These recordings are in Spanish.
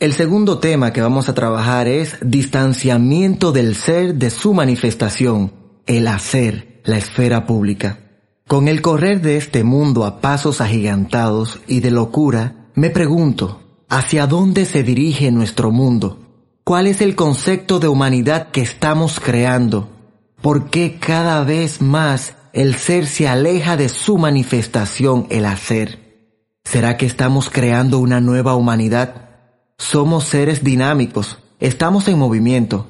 El segundo tema que vamos a trabajar es distanciamiento del ser de su manifestación, el hacer, la esfera pública. Con el correr de este mundo a pasos agigantados y de locura, me pregunto, ¿hacia dónde se dirige nuestro mundo? ¿Cuál es el concepto de humanidad que estamos creando? ¿Por qué cada vez más el ser se aleja de su manifestación, el hacer? ¿Será que estamos creando una nueva humanidad? Somos seres dinámicos, estamos en movimiento,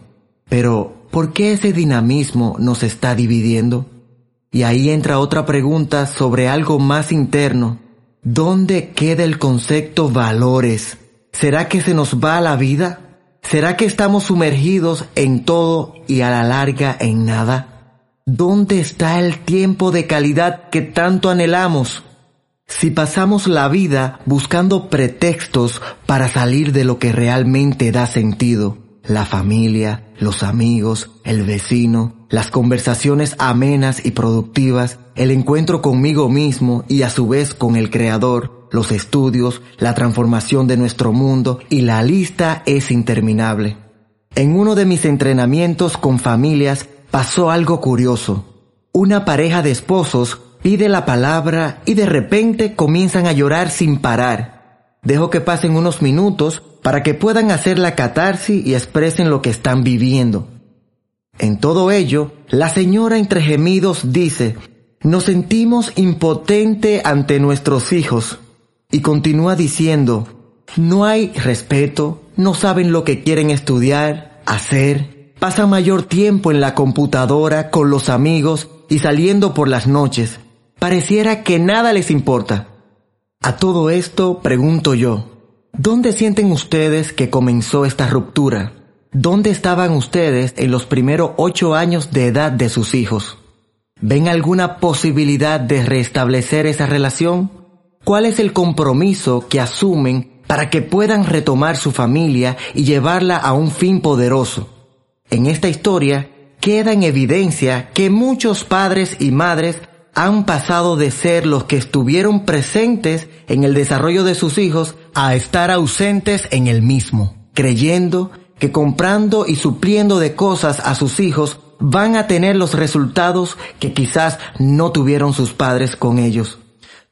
pero ¿por qué ese dinamismo nos está dividiendo? Y ahí entra otra pregunta sobre algo más interno. ¿Dónde queda el concepto valores? ¿Será que se nos va la vida? ¿Será que estamos sumergidos en todo y a la larga en nada? ¿Dónde está el tiempo de calidad que tanto anhelamos? Si pasamos la vida buscando pretextos para salir de lo que realmente da sentido, la familia, los amigos, el vecino, las conversaciones amenas y productivas, el encuentro conmigo mismo y a su vez con el Creador, los estudios, la transformación de nuestro mundo y la lista es interminable. En uno de mis entrenamientos con familias pasó algo curioso. Una pareja de esposos pide la palabra y de repente comienzan a llorar sin parar. Dejo que pasen unos minutos para que puedan hacer la catarsis y expresen lo que están viviendo. En todo ello, la señora entre gemidos dice, nos sentimos impotente ante nuestros hijos. Y continúa diciendo, no hay respeto, no saben lo que quieren estudiar, hacer, pasan mayor tiempo en la computadora con los amigos y saliendo por las noches. Pareciera que nada les importa. A todo esto pregunto yo, ¿dónde sienten ustedes que comenzó esta ruptura? ¿Dónde estaban ustedes en los primeros ocho años de edad de sus hijos? ¿Ven alguna posibilidad de restablecer esa relación? ¿Cuál es el compromiso que asumen para que puedan retomar su familia y llevarla a un fin poderoso? En esta historia queda en evidencia que muchos padres y madres han pasado de ser los que estuvieron presentes en el desarrollo de sus hijos a estar ausentes en el mismo, creyendo que comprando y supliendo de cosas a sus hijos van a tener los resultados que quizás no tuvieron sus padres con ellos.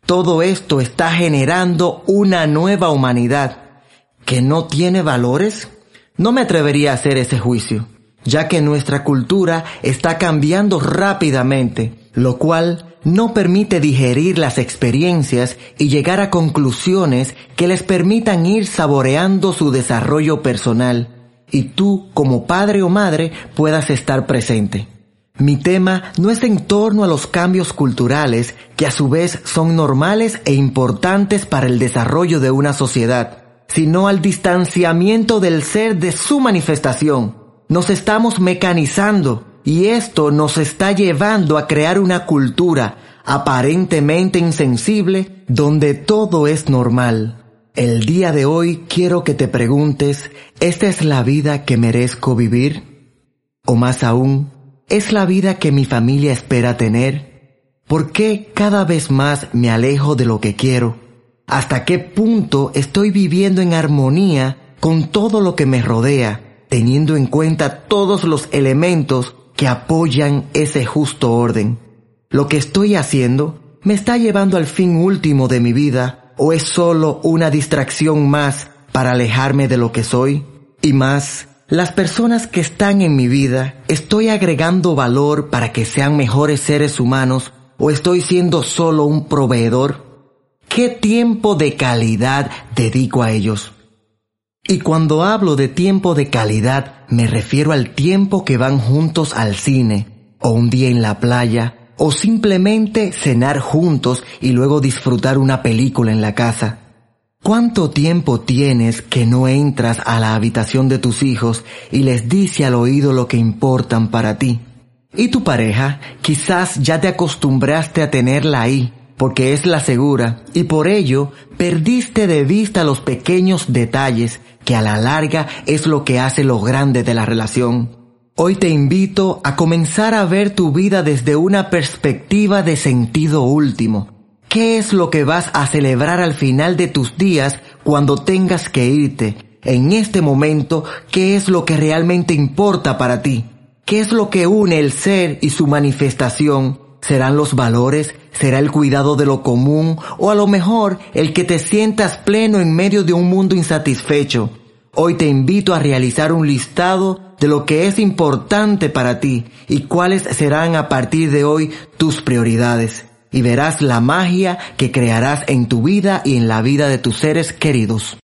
Todo esto está generando una nueva humanidad que no tiene valores. No me atrevería a hacer ese juicio, ya que nuestra cultura está cambiando rápidamente, lo cual no permite digerir las experiencias y llegar a conclusiones que les permitan ir saboreando su desarrollo personal y tú como padre o madre puedas estar presente. Mi tema no es en torno a los cambios culturales que a su vez son normales e importantes para el desarrollo de una sociedad, sino al distanciamiento del ser de su manifestación. Nos estamos mecanizando, y esto nos está llevando a crear una cultura aparentemente insensible donde todo es normal. El día de hoy quiero que te preguntes, ¿esta es la vida que merezco vivir? O más aún, ¿es la vida que mi familia espera tener? ¿Por qué cada vez más me alejo de lo que quiero? ¿Hasta qué punto estoy viviendo en armonía con todo lo que me rodea, teniendo en cuenta todos los elementos que apoyan ese justo orden. ¿Lo que estoy haciendo me está llevando al fin último de mi vida o es solo una distracción más para alejarme de lo que soy? Y más, las personas que están en mi vida, ¿estoy agregando valor para que sean mejores seres humanos o estoy siendo solo un proveedor? ¿Qué tiempo de calidad dedico a ellos? Y cuando hablo de tiempo de calidad, me refiero al tiempo que van juntos al cine, o un día en la playa, o simplemente cenar juntos y luego disfrutar una película en la casa. ¿Cuánto tiempo tienes que no entras a la habitación de tus hijos y les dice al oído lo que importan para ti? Y tu pareja, quizás ya te acostumbraste a tenerla ahí, porque es la segura, y por ello perdiste de vista los pequeños detalles que a la larga es lo que hace lo grande de la relación. Hoy te invito a comenzar a ver tu vida desde una perspectiva de sentido último. ¿Qué es lo que vas a celebrar al final de tus días cuando tengas que irte? en este momento qué es lo que realmente importa para ti. ¿Qué es lo que une el ser y su manifestación? ¿Serán los valores? ¿Será el cuidado de lo común? ¿O a lo mejor el que te sientas pleno en medio de un mundo insatisfecho? Hoy te invito a realizar un listado de lo que es importante para ti y cuáles serán a partir de hoy tus prioridades. Y verás la magia que crearás en tu vida y en la vida de tus seres queridos.